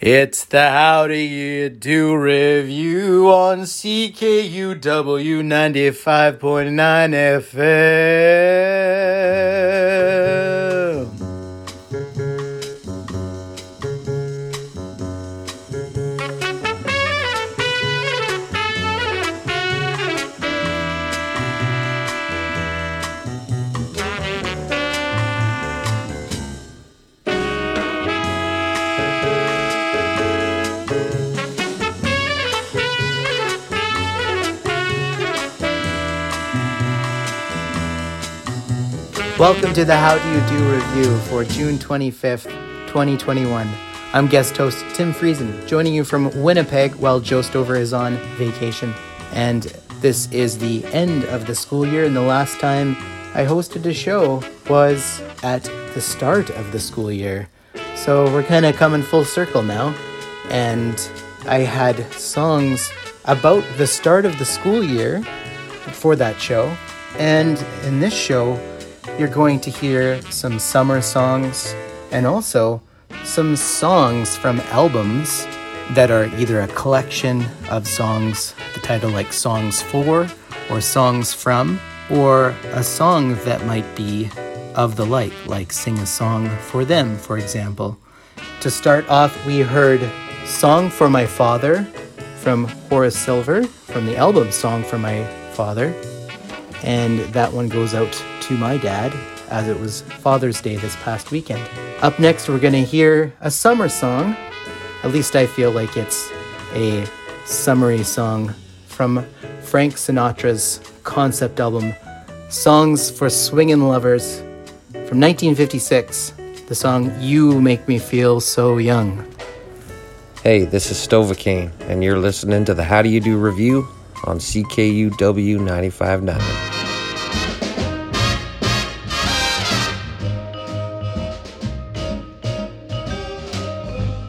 It's the How Do You Do Revue on CKUW 95.9 FM. Welcome to the How Do You Do Revue for June 25th, 2021. I'm guest host Tim Friesen, joining you from Winnipeg while Joe Stover is on vacation. And this is the end of the school year, and the last time I hosted a show was at the start of the school year. So we're kind of coming full circle now. And I had songs about the start of the school year for that show. And in this show, you're going to hear some summer songs and also some songs from albums that are either a collection of songs, the title like Songs For or Songs From, or a song that might be of the like, like Sing a Song for Them, for example. To start off, we heard Song for My Father from Horace Silver from the album Song for My Father. And that one goes out to my dad as it was Father's Day this past weekend. Up next, we're going to hear a summer song. At least I feel like it's a summery song from Frank Sinatra's concept album, Songs for Swingin' Lovers, from 1956. The song You Make Me Feel So Young. Hey, this is Stovacane, and you're listening to the How Do You Do Revue on CKUW 95.9.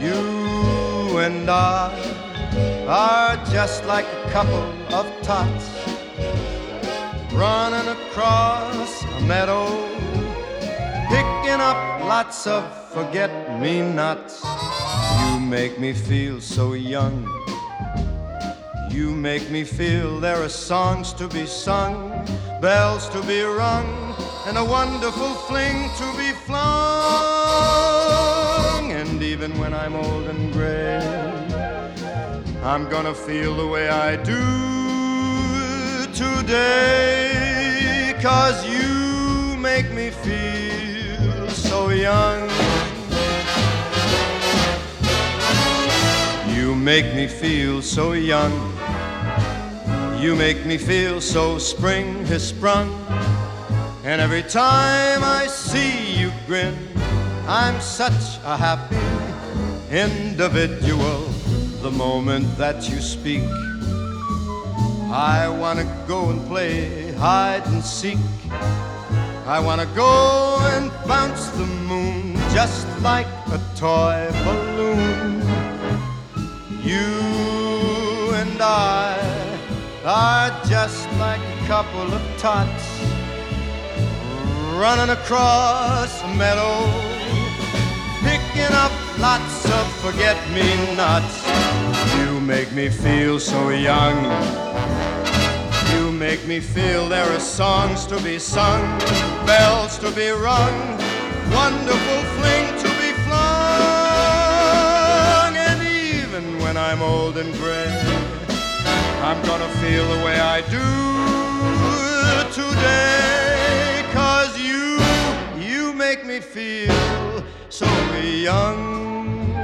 You and I are just like a couple of tots running across a meadow, picking up lots of forget me nots. You make me feel so young. You make me feel there are songs to be sung, bells to be rung, and a wonderful fling to be flung. Even when I'm old and gray, I'm gonna feel the way I do today. Cause you make me feel so young. You make me feel so young. You make me feel so spring has sprung. And every time I see you grin, I'm such a happy individual. The moment that you speak, I wanna go and play hide and seek. I wanna go and bounce the moon just like a toy balloon. You and I are just like a couple of tots running across a meadow, picking up lots of forget me nots. You make me feel so young. You make me feel there are songs to be sung, bells to be rung, wonderful fling to be flung. And even when I'm old and gray, I'm gonna feel the way I do today. Cause you, you make me feel so young.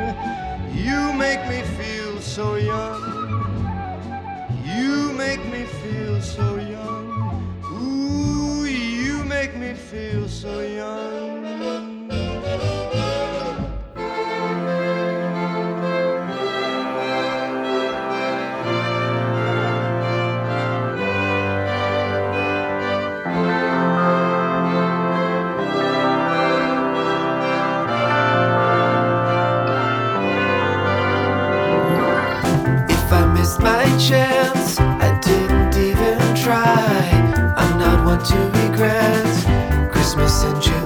You make me feel so young. You make me feel so young. Ooh, you make me feel so young. my chance. I didn't even try. I'm not one to regret Christmas and June.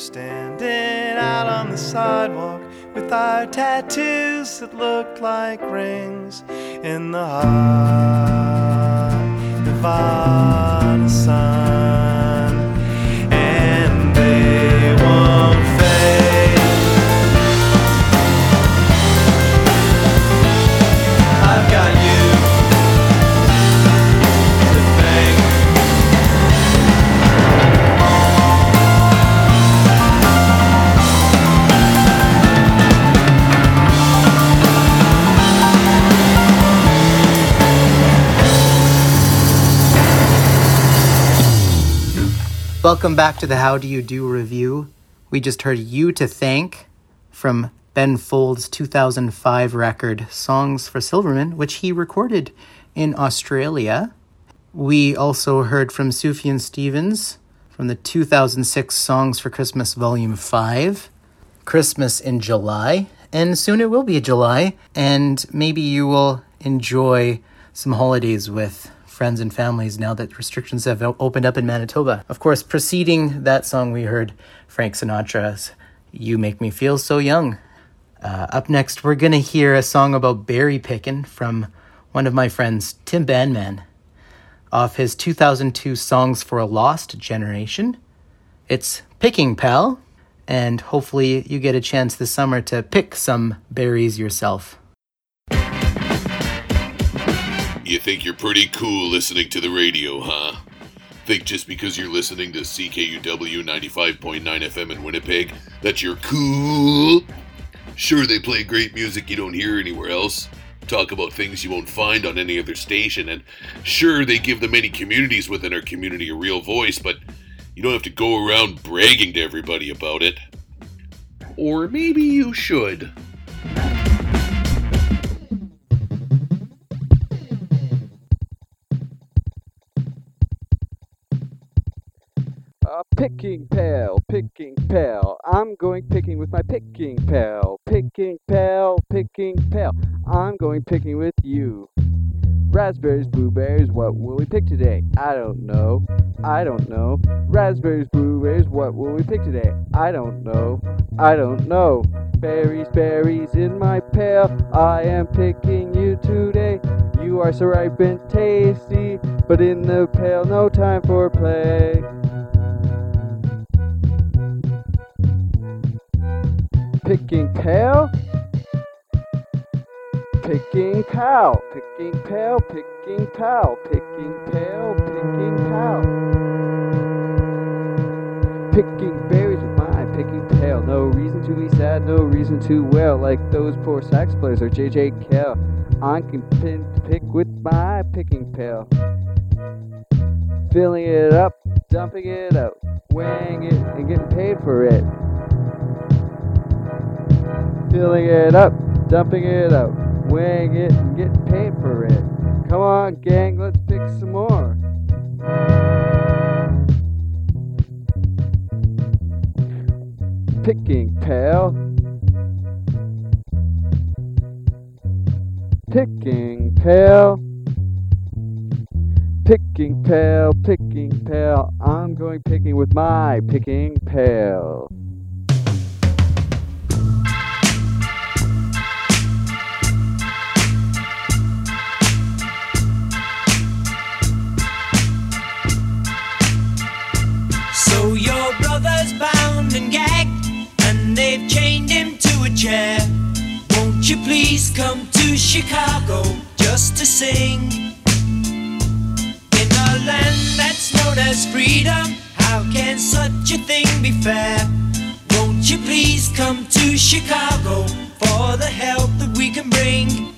standing out on the sidewalk with our tattoos that looked like rings in the hot Nevada sun. Welcome back to the How Do You Do Revue. We just heard You to Thank from Ben Folds' 2005 record Songs for Silverman, which he recorded in Australia. We also heard from Sufjan Stevens from the 2006 Songs for Christmas Volume 5, Christmas in July, and soon it will be July, and maybe you will enjoy some holidays with friends and families now that restrictions have opened up in Manitoba. Of course, preceding that song, we heard Frank Sinatra's You Make Me Feel So Young. Uh, up next, we're going to hear a song about berry picking from one of my friends, Tim Bandman, off his 2002 Songs for a Lost Generation. It's Picking Pal, and hopefully, you get a chance this summer to pick some berries yourself. You think you're pretty cool listening to the radio, huh? Think just because you're listening to CKUW 95.9 FM in Winnipeg that you're cool? Sure, they play great music you don't hear anywhere else. Talk about things you won't find on any other station, and sure, they give the many communities within our community a real voice, but you don't have to go around bragging to everybody about it. Or maybe you should. Picking pail, picking pail. I'm going picking with my picking pail. Picking pail, picking pail. I'm going picking with you. Raspberries, blueberries, what will we pick today? I don't know. I don't know. Raspberries, blueberries, what will we pick today? I don't know. I don't know. Berries, berries in my pail. I am picking you today. You are so ripe and tasty, but in the pail, no time for play. Picking pail? Picking pal, picking pail, picking pal, picking pail, picking pal. Picking berries with my picking pail. No reason to be sad, no reason to wail like those poor sax players or JJ Kell. I can pin pick with my picking pail. Filling it up, dumping it out, weighing it, and getting paid for it. Filling it up, dumping it out, weighing it, and getting paid for it. Come on, gang, let's pick some more. Picking pail. Picking pail. Picking pail, picking pail. I'm going picking with my picking pail. And gagged, and they've chained him to a chair. Won't you please come to Chicago just to sing? In a land that's known as freedom, how can such a thing be fair? Won't you please come to Chicago for the help that we can bring?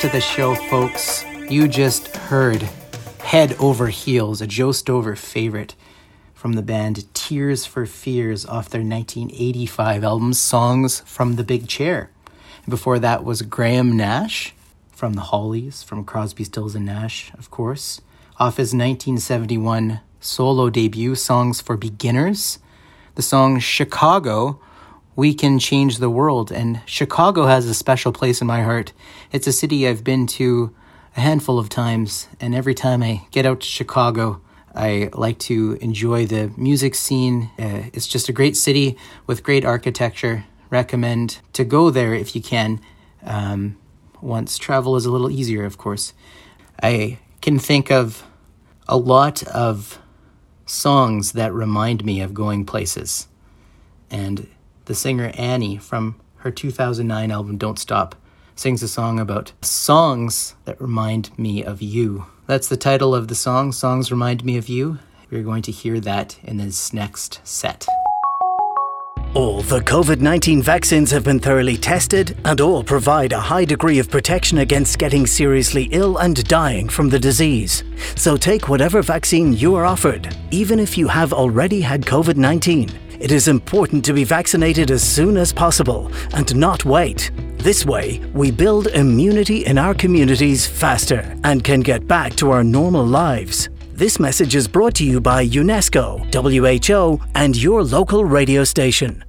To the show, folks. You just heard Head Over Heels, a Joe Stover favorite from the band Tears for Fears off their 1985 album Songs from the Big Chair. Before that was Graham Nash from the Hollies, from Crosby, Stills, and Nash, of course, off his 1971 solo debut, Songs for Beginners. The song Chicago we can change the world. And Chicago has a special place in my heart. It's a city I've been to a handful of times, and every time I get out to Chicago, I like to enjoy the music scene. Uh, it's just a great city with great architecture. Recommend to go there if you can. Um, once travel is a little easier, of course. I can think of a lot of songs that remind me of going places. And the singer Annie from her 2009 album Don't Stop sings a song about songs that remind me of you. That's the title of the song, Songs Remind Me of You. We're going to hear that in this next set. All the COVID 19 vaccines have been thoroughly tested and all provide a high degree of protection against getting seriously ill and dying from the disease. So take whatever vaccine you are offered, even if you have already had COVID 19. It is important to be vaccinated as soon as possible and not wait. This way, we build immunity in our communities faster and can get back to our normal lives. This message is brought to you by UNESCO, WHO, and your local radio station.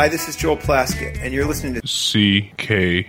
Hi, this is Joel Plaskett, and you're listening to CKUW.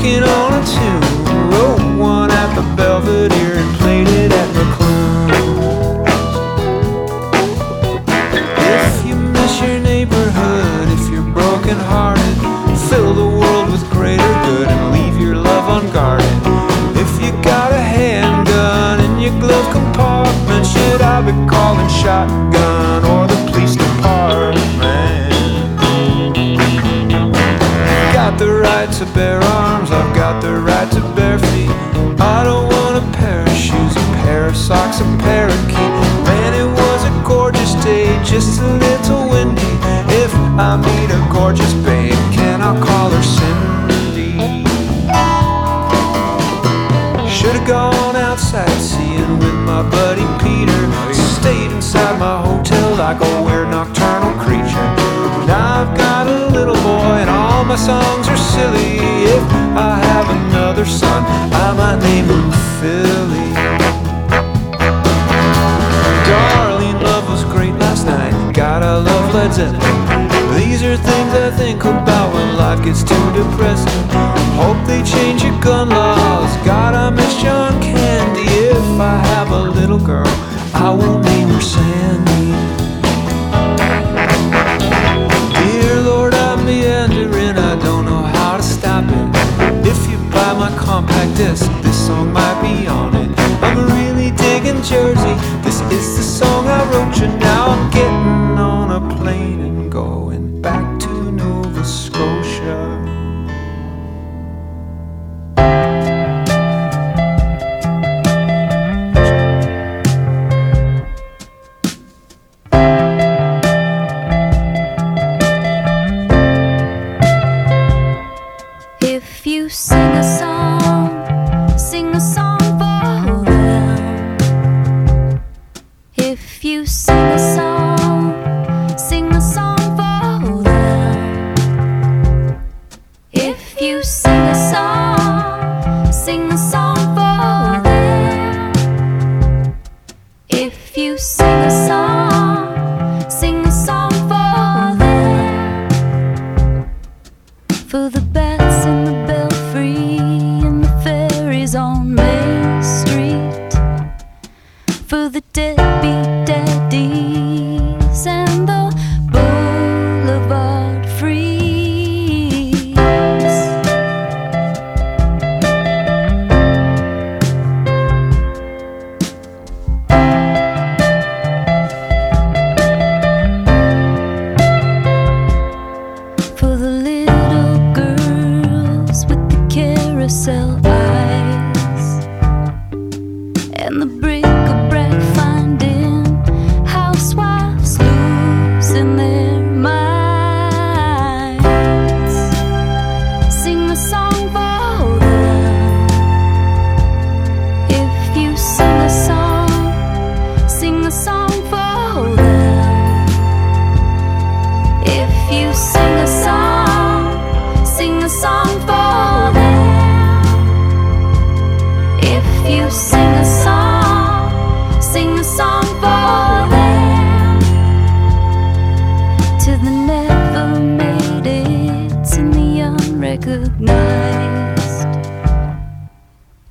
Working on a tune. Wrote one at the Belvedere and played it at McClune. If you miss your neighborhood, if you're broken hearted, fill the world with greater good and leave your love unguarded. If you got a handgun in your glove compartment, should I be calling shotgun just a little windy. If I meet a gorgeous babe, can I call her Cindy? Should've gone outside seeing with my buddy Peter. Stayed inside my hotel like a weird nocturnal creature. Now I've got a little boy and all my songs are silly. If I have another son, I might name him Philly. Zeppelin. These are things I think about when life gets too depressing. Hope they change your gun laws. God, I miss John Candy. If I have a little girl, I won't name her Sandy. Dear Lord, I'm meandering. I don't know how to stop it. If you buy my compact disc, this song might be on it. I'm really digging Jersey. This is the song I wrote you. Now I'm getting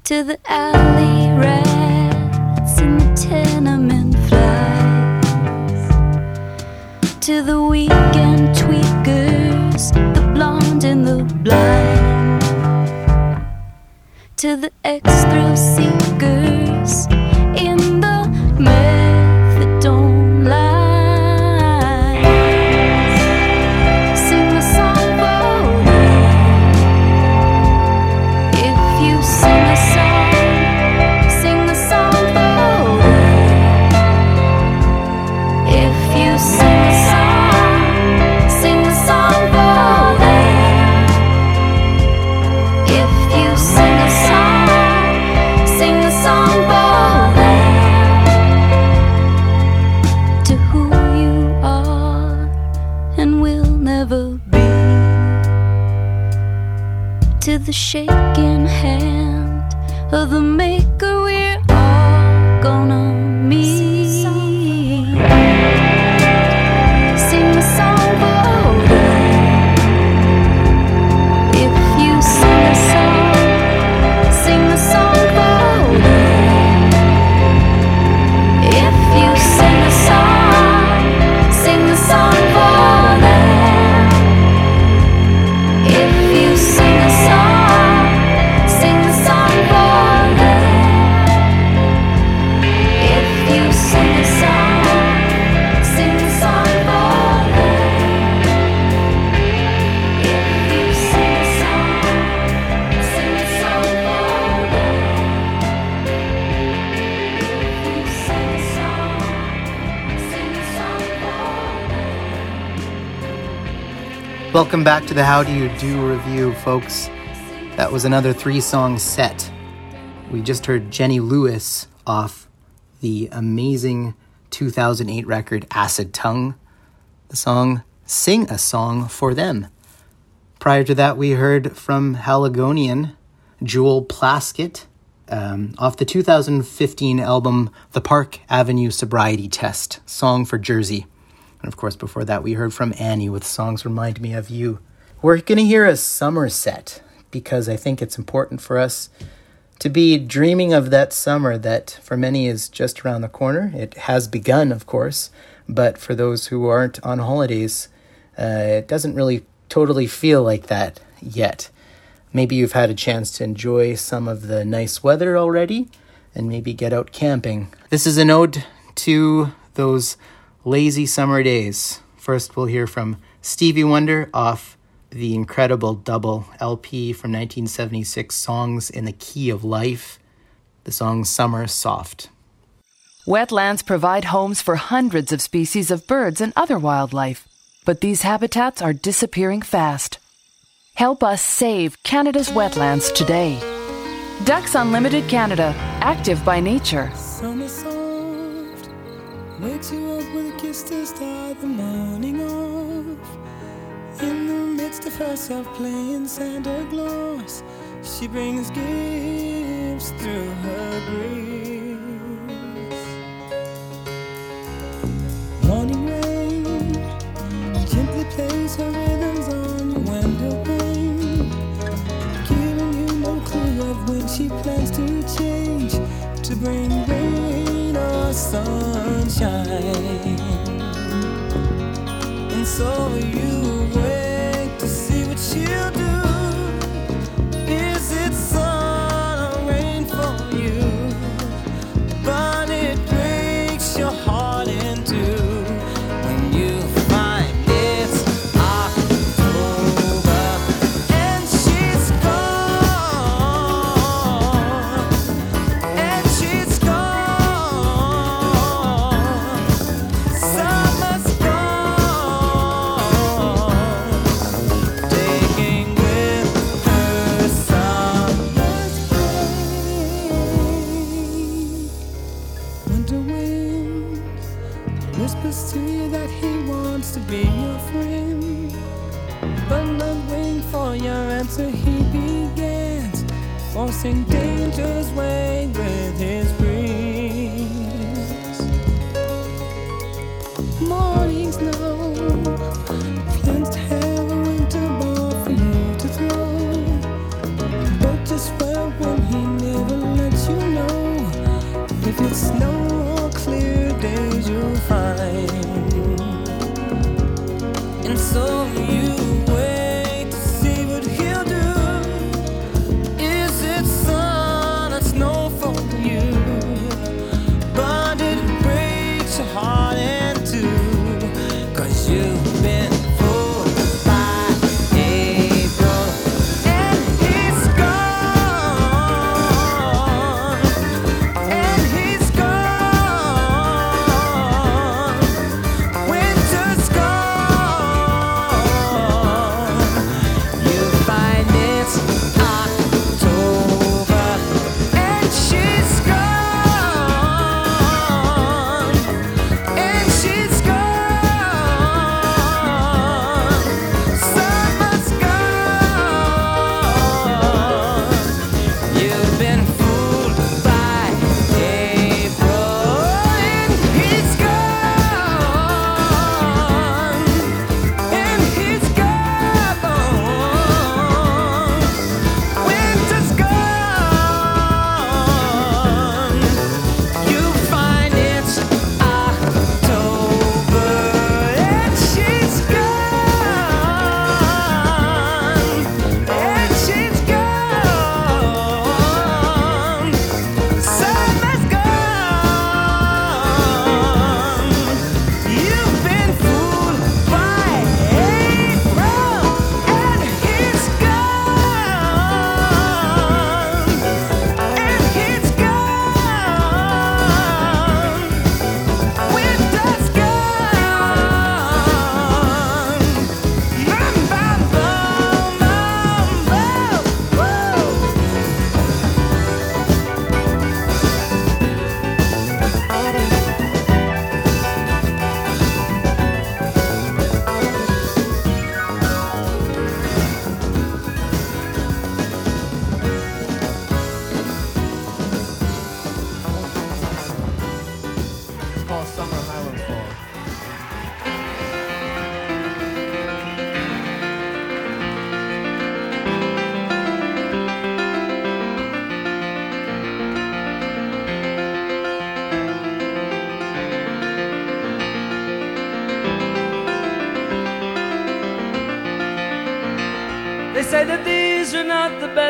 To the alley rats and the tenement flies. To the weekend tweakers, the blonde and the blind, to the ex-thrill seekers the shaking hand of the maker Welcome back to the How Do You Do Revue, folks. That was another three song set. We just heard Jenny Lewis off the amazing 2008 record Acid Tongue. The song Sing a Song for Them. Prior to that, we heard from Haligonian Joel Plaskett um, off the 2015 album The Park Avenue Sobriety Test, Song for Jersey. And of course, before that, we heard from Annie with Songs Remind Me of You. We're going to hear a summer set because I think it's important for us to be dreaming of that summer that for many is just around the corner. It has begun, of course, but for those who aren't on holidays, uh, it doesn't really totally feel like that yet. Maybe you've had a chance to enjoy some of the nice weather already and maybe get out camping. This is an ode to those lazy summer days. First, we'll hear from Stevie Wonder off the incredible double LP from 1976, Songs in the Key of Life. The song Summer Soft. Wetlands provide homes for hundreds of species of birds and other wildlife, but these habitats are disappearing fast. Help us save Canada's wetlands today. Ducks Unlimited Canada, active by nature. Summer soft wakes you up with to start the morning off. In the midst of herself playing Santa Claus, she brings gifts through her grace. Morning rain gently plays her rhythms on your window pane, giving you no clue of when she plans to change to bring rain or sunshine. So you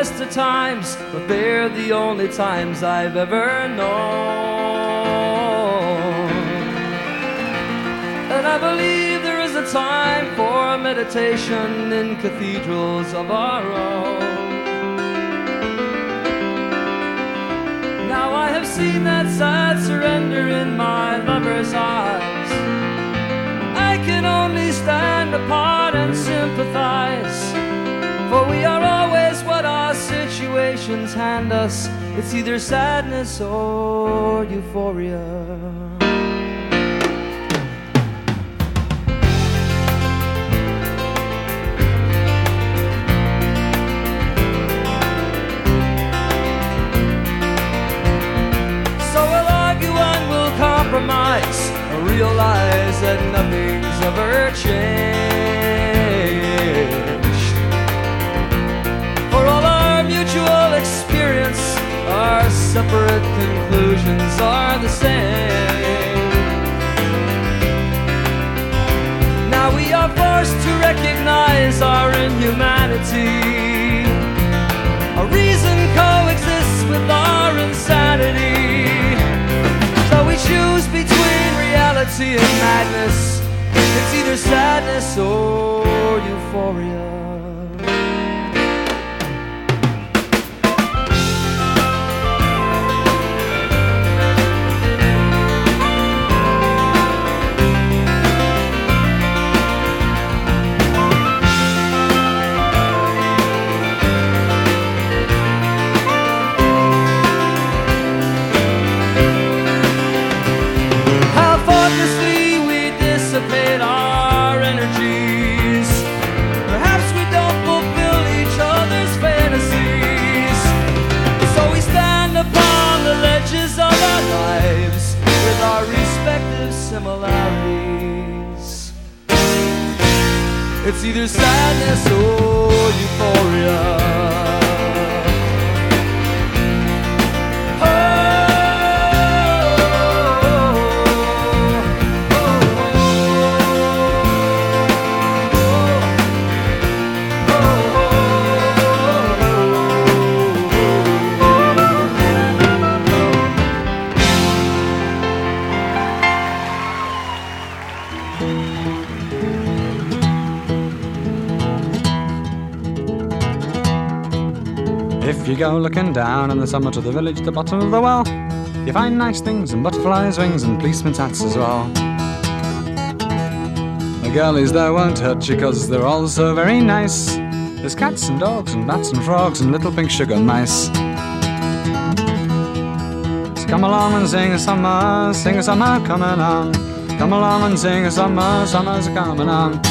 best of times, but they're the only times I've ever known. And I believe there is a time for meditation in cathedrals of our own. Now I have seen that sad surrender in my lover's eyes. I can only stand apart and sympathize. For we are hand us. It's either sadness or euphoria. So we'll argue and we'll compromise, and realize that nothing's ever changed. Separate conclusions are the same. Now we are forced to recognize our inhumanity. A reason coexists with our insanity. So we choose between reality and madness. It's either sadness or euphoria. It's either sadness or euphoria. You go looking down in the summit of the village, the bottom of the well, you find nice things and butterflies' wings and policemen's hats as well. The girlies there won't hurt you cause they're all so very nice. There's cats and dogs and bats and frogs and little pink sugar mice. So come along and sing a summer, sing a summer coming on. Come along and sing a summer, summer's a coming on.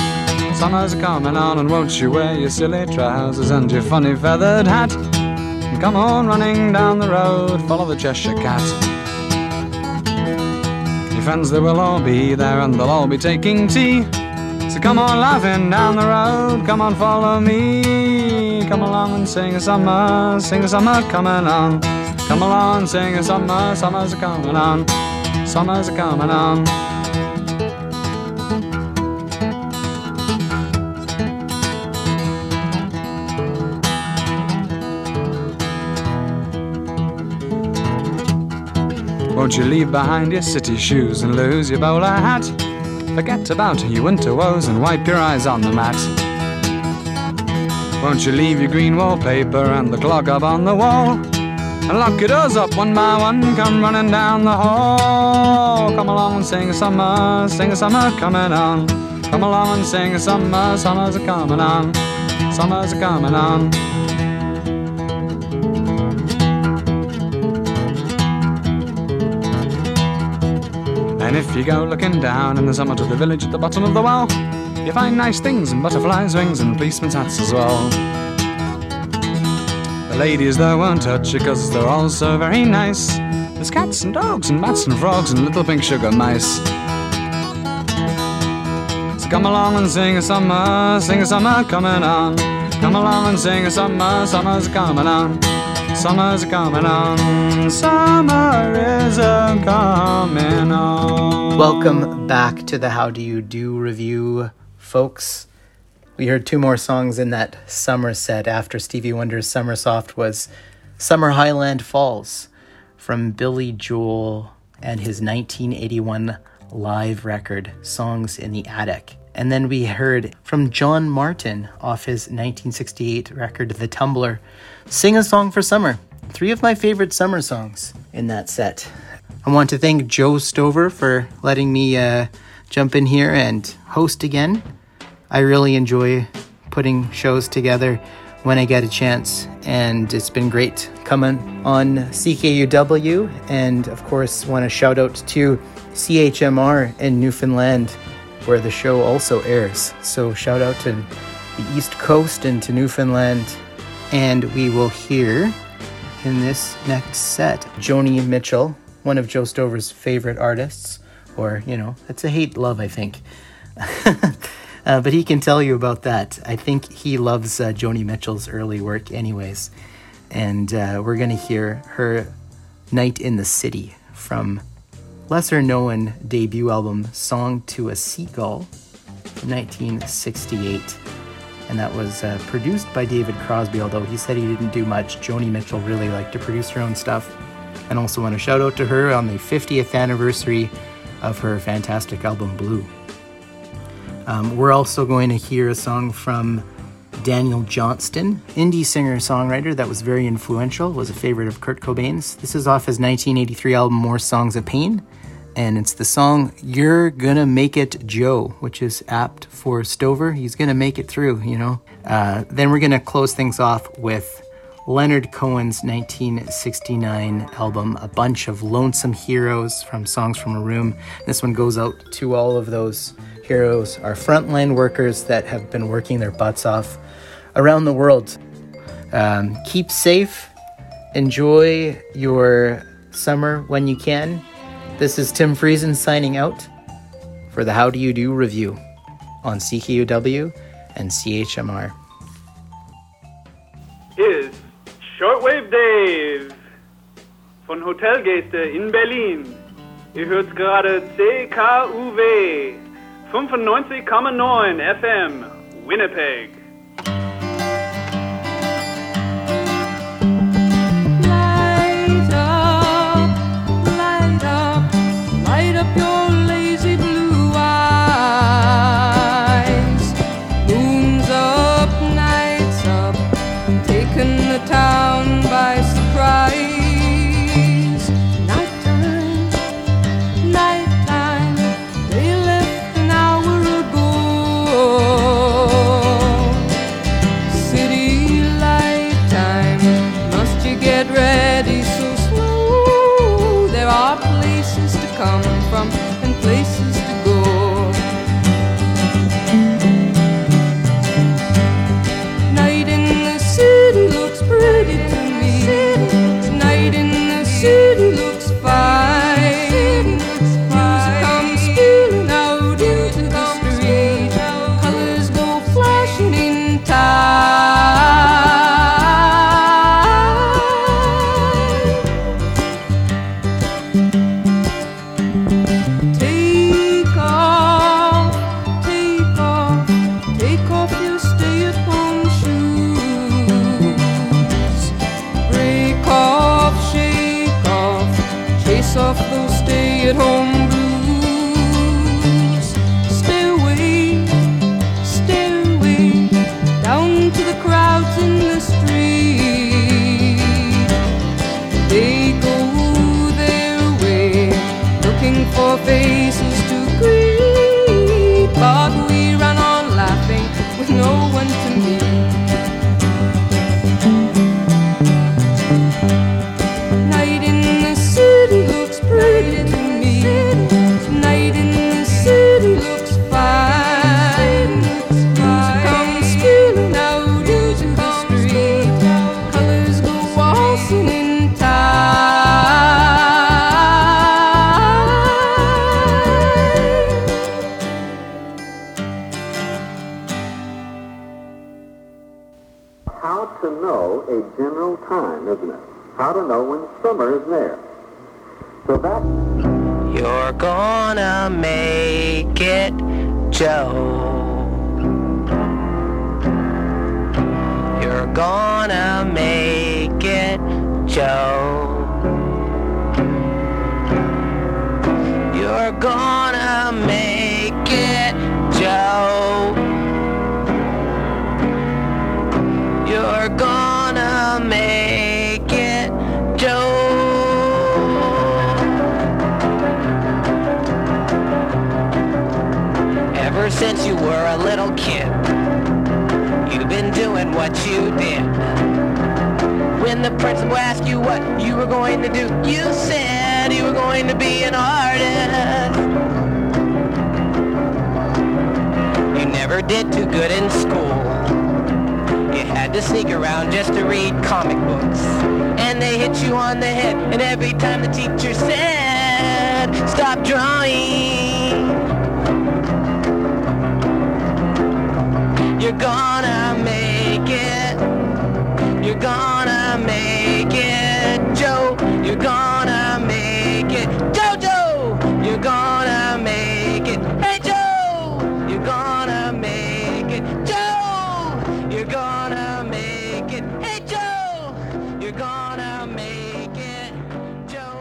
Summer's a coming on, and won't you wear your silly trousers and your funny feathered hat? Come on running down the road, follow the Cheshire Cat. Your friends, they will all be there and they'll all be taking tea. So come on laughing down the road, come on follow me. Come along and sing a summer, sing a summer coming on. Come along, sing a summer, summer's a coming on. Summer's a coming on. Won't you leave behind your city shoes and lose your bowler hat? Forget about your winter woes and wipe your eyes on the mat. Won't you leave your green wallpaper and the clock up on the wall? And lock your doors up one by one, come running down the hall. Come along and sing a summer, sing a summer coming on. Come along and sing a summer, summer's a coming on. Summer's a coming on. If you go looking down in the summit of the village at the bottom of the well, you find nice things and butterflies' wings and policemen's hats as well. The ladies there won't touch you cause they're all so very nice. There's cats and dogs and bats and frogs and little pink sugar mice. So come along and sing a summer, sing a summer coming on. Come along and sing a summer, summer's coming on. Summer's coming on, summer is a coming. Welcome back to the How Do You Do Revue, folks. We heard two more songs in that summer set after Stevie Wonder's Summer Soft was Summer Highland Falls from Billy Joel and his 1981 live record, Songs in the Attic. And then we heard from John Martyn off his 1968 record, The Tumbler, Sing a Song for Summer. Three of my favorite summer songs in that set. I want to thank Joe Stover for letting me uh, jump in here and host again. I really enjoy putting shows together when I get a chance, and it's been great coming on CKUW. And of course, want to shout out to CHMR in Newfoundland, where the show also airs. So, shout out to the East Coast and to Newfoundland. And we will hear in this next set Joni Mitchell, one of Joe Stover's favorite artists, or, you know, it's a hate love, I think. uh, but he can tell you about that. I think he loves uh, Joni Mitchell's early work, anyways. And uh, we're going to hear her Night in the City from lesser known debut album Song to a Seagull from 1968. And that was uh, produced by David Crosby, although he said he didn't do much. Joni Mitchell really liked to produce her own stuff. And also want to shout out to her on the 50th anniversary of her fantastic album Blue. Um, we're also going to hear a song from Daniel Johnston, indie singer songwriter that was very influential, was a favorite of Kurt Cobain's. This is off his 1983 album More Songs of Pain, and it's the song You're Gonna Make It Joe, which is apt for Stover. He's gonna make it through, you know. Uh, then we're gonna close things off with Leonard Cohen's 1969 album, A Bunch of Lonesome Heroes from Songs from a Room. This one goes out to all of those heroes, our frontline workers that have been working their butts off around the world. Um, keep safe, enjoy your summer when you can. This is Tim Friesen signing out for the How Do You Do Revue on CKUW and CHMR. Von Hotelgäste in Berlin. Ihr hört gerade CKUW 95,9 FM Winnipeg. You did. When the principal asked you what you were going to do, you said you were going to be an artist. You never did too good in school. You had to sneak around just to read comic books. And they hit you on the head. And every time the teacher said, stop drawing, you're make You're gonna make it, Joe. You're gonna make it. You're gonna make it, hey Joe. You're gonna make it, Joe. You're gonna make it, hey Joe. You're gonna make it, Joe.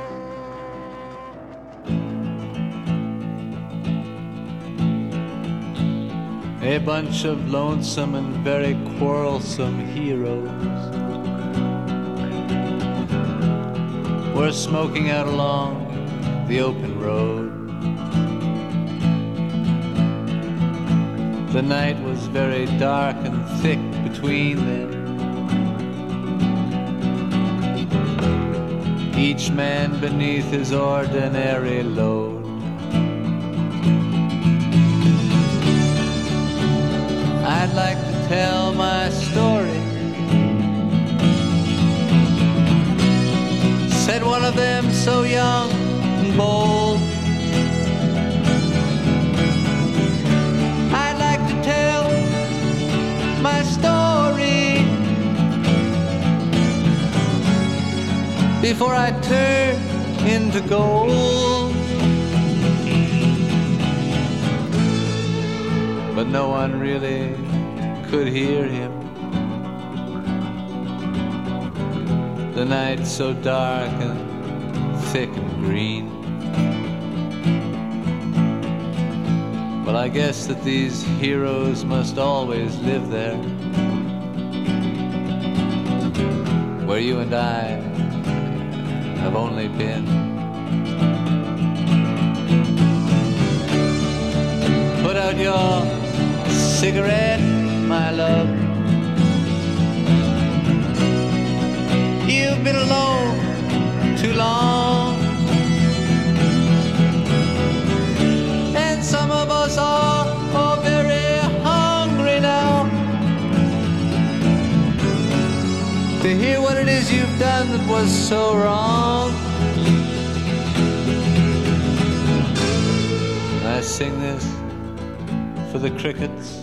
A bunch of lonesome and very quarrelsome heroes were smoking out along the open road. The night was very dark and thick between them. Each man beneath his ordinary load. Tell my story. Said one of them so young and bold. I'd like to tell my story before I turn into gold. But no one really could hear him. The night so dark and thick and green. Well, I guess that these heroes must always live there. Where you and I have only been. Put out your cigarette, my love. You've been alone too long. And some of us are all very hungry now to hear what it is you've done that was so wrong. I sing this for the crickets.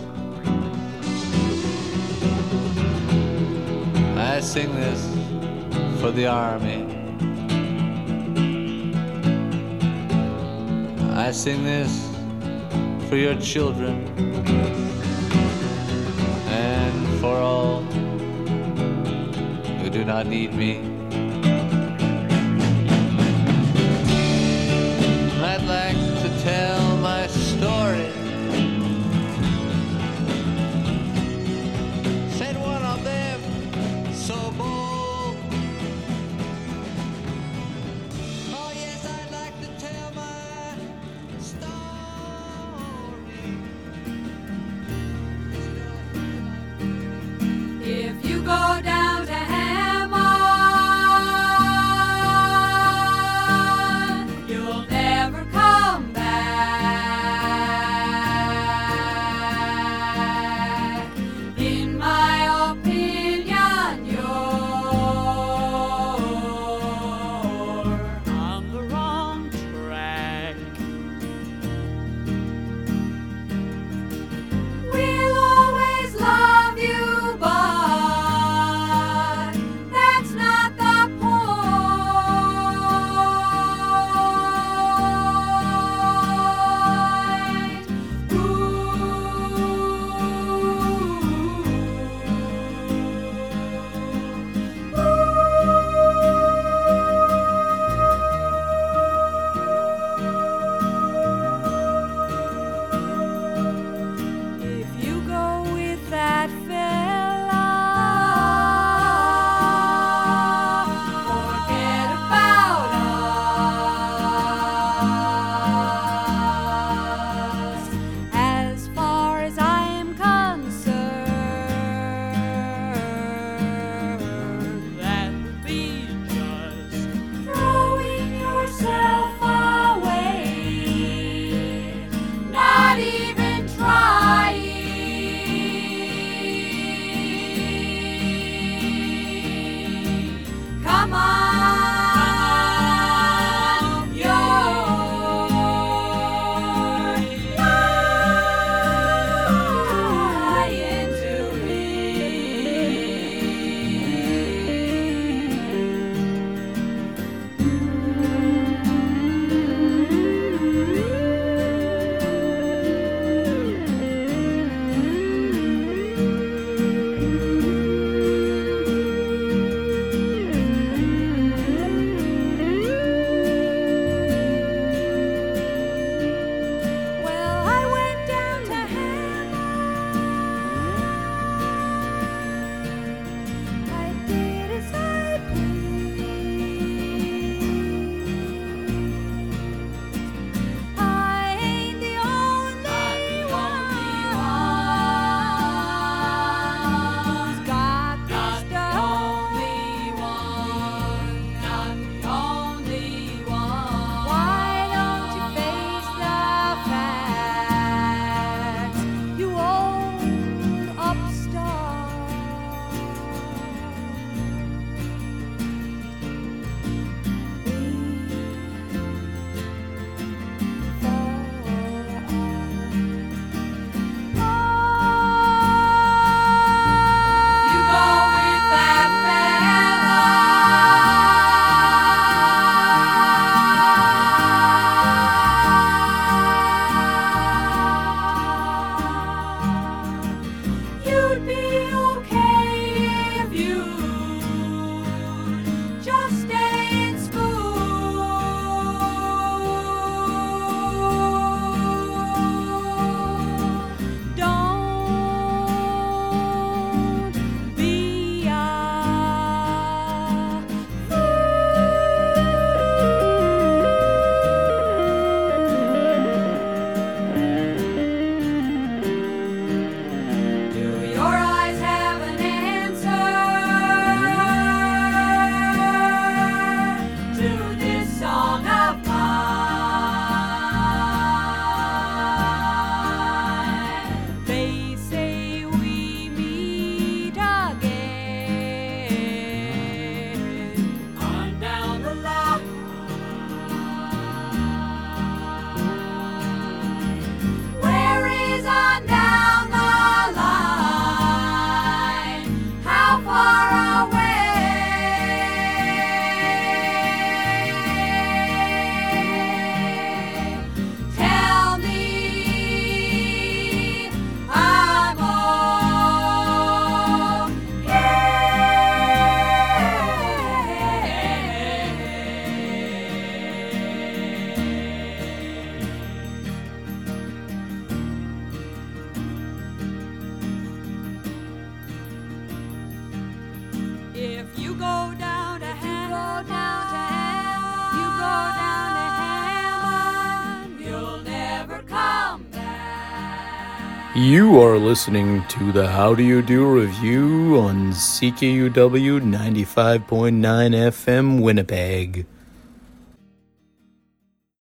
Sing this for the army. I sing this for your children and for all who do not need me. You are listening to the How Do You Do Revue on CKUW 95.9 FM Winnipeg.